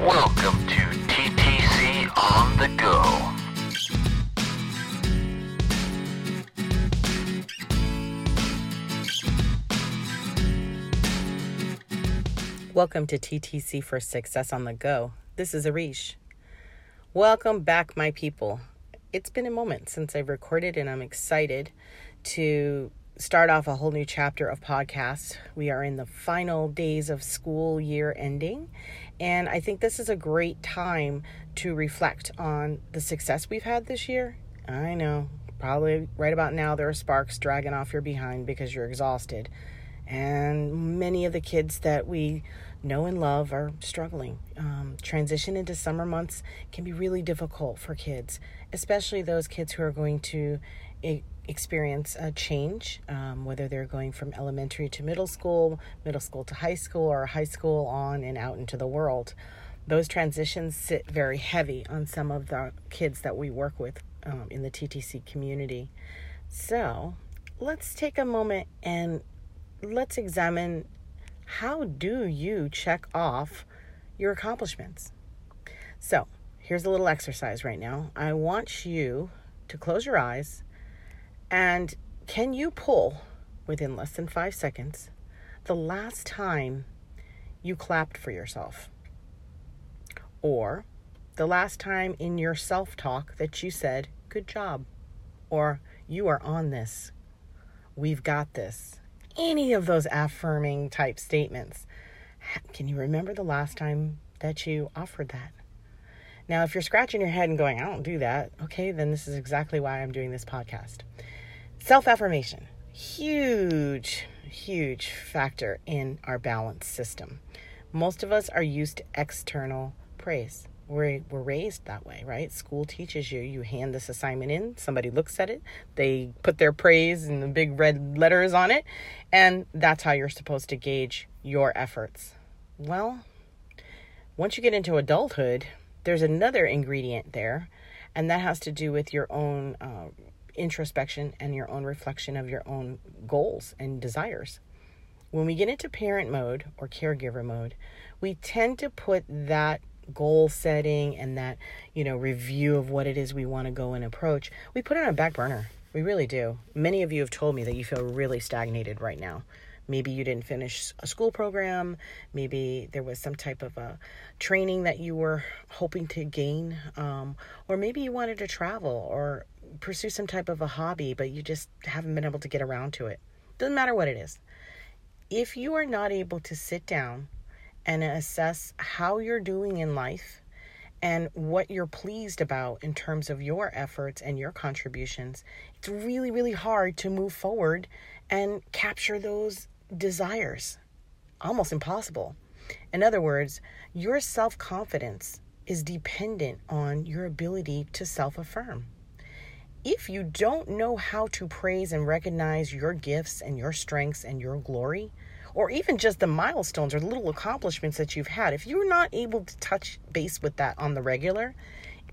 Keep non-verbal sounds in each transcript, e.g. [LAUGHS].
Welcome to TTC on the Go. Welcome to TTC for Success on the Go. This is Erishe. Welcome back, my people. It's been a moment since I've recorded, and I'm excited to start off a whole new chapter of podcasts. We are in the final days of school year ending, and I think this is a great time to reflect on the success we've had this year. I know, probably right about now, there are sparks dragging off your behind because you're exhausted. And many of the kids that we know and love are struggling. Um, transition into summer months can be really difficult for kids, especially those kids who are going to e- experience a change, um, whether they're going from elementary to middle school, middle school to high school, or high school on and out into the world. Those transitions sit very heavy on some of the kids that we work with um, in the TTC community. So let's take a moment and let's examine how do you check off your accomplishments? So, here's a little exercise right now. I want you to close your eyes and can you pull within less than five seconds the last time you clapped for yourself? Or the last time in your self talk that you said, Good job, or You are on this, We've got this any of those affirming type statements. Can you remember the last time that you offered that? Now, if you're scratching your head and going, I don't do that, okay, then this is exactly why I'm doing this podcast. Self affirmation, huge, huge factor in our balance system. Most of us are used to external praise we're, we're raised that way, right? School teaches you, you hand this assignment in, somebody looks at it, they put their praise in the big red letters on it, and that's how you're supposed to gauge your efforts. Well, once you get into adulthood, there's another ingredient there, and that has to do with your own uh, introspection and your own reflection of your own goals and desires. When we get into parent mode or caregiver mode, we tend to put that goal setting and that, you know, review of what it is we want to go and approach, we put it on a back burner. We really do. Many of you have told me that you feel really stagnated right now. Maybe you didn't finish a school program. Maybe there was some type of a training that you were hoping to gain. Um, or maybe you wanted to travel or pursue some type of a hobby, but you just haven't been able to get around to it. Doesn't matter what it is. If you are not able to sit down and assess how you're doing in life and what you're pleased about in terms of your efforts and your contributions, it's really, really hard to move forward and capture those desires. Almost impossible. In other words, your self confidence is dependent on your ability to self affirm. If you don't know how to praise and recognize your gifts and your strengths and your glory, or even just the milestones or little accomplishments that you've had, if you're not able to touch base with that on the regular,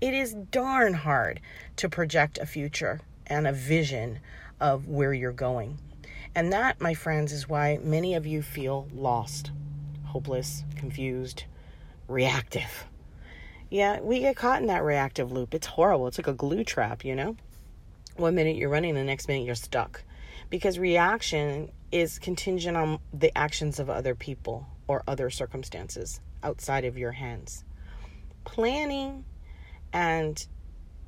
it is darn hard to project a future and a vision of where you're going. And that, my friends, is why many of you feel lost, hopeless, confused, reactive. Yeah, we get caught in that reactive loop. It's horrible. It's like a glue trap, you know? One minute you're running, the next minute you're stuck. Because reaction is contingent on the actions of other people or other circumstances outside of your hands. Planning and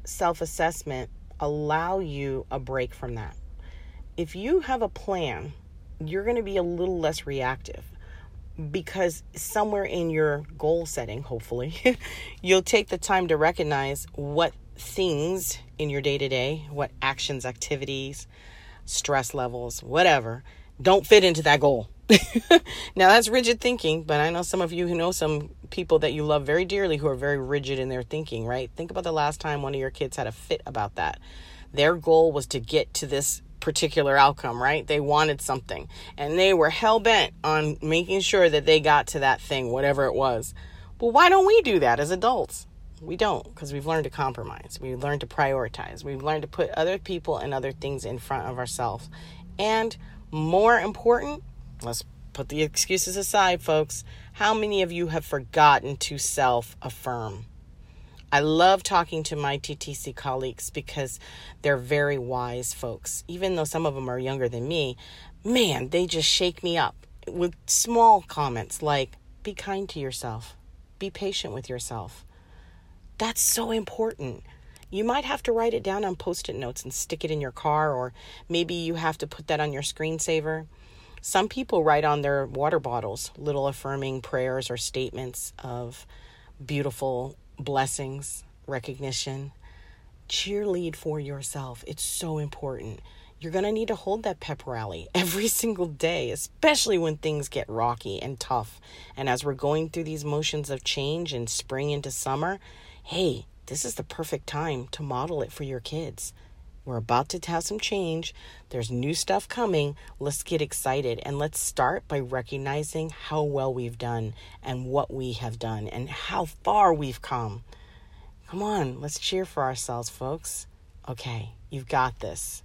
self assessment allow you a break from that. If you have a plan, you're going to be a little less reactive because somewhere in your goal setting, hopefully, [LAUGHS] you'll take the time to recognize what things in your day to day, what actions, activities, stress levels, whatever, don't fit into that goal. [LAUGHS] now that's rigid thinking, but I know some of you who know some people that you love very dearly who are very rigid in their thinking, right? Think about the last time one of your kids had a fit about that. Their goal was to get to this particular outcome, right? They wanted something and they were hell bent on making sure that they got to that thing, whatever it was. Well, why don't we do that as adults? We don't because we've learned to compromise. We've learned to prioritize. We've learned to put other people and other things in front of ourselves. And more important, let's put the excuses aside, folks. How many of you have forgotten to self affirm? I love talking to my TTC colleagues because they're very wise folks. Even though some of them are younger than me, man, they just shake me up with small comments like, be kind to yourself, be patient with yourself. That's so important. You might have to write it down on post it notes and stick it in your car, or maybe you have to put that on your screensaver. Some people write on their water bottles little affirming prayers or statements of beautiful blessings, recognition. Cheerlead for yourself. It's so important. You're going to need to hold that pep rally [LAUGHS] every single day, especially when things get rocky and tough. And as we're going through these motions of change and spring into summer, hey, this is the perfect time to model it for your kids. We're about to have some change. There's new stuff coming. Let's get excited and let's start by recognizing how well we've done and what we have done and how far we've come. Come on, let's cheer for ourselves, folks. Okay, you've got this.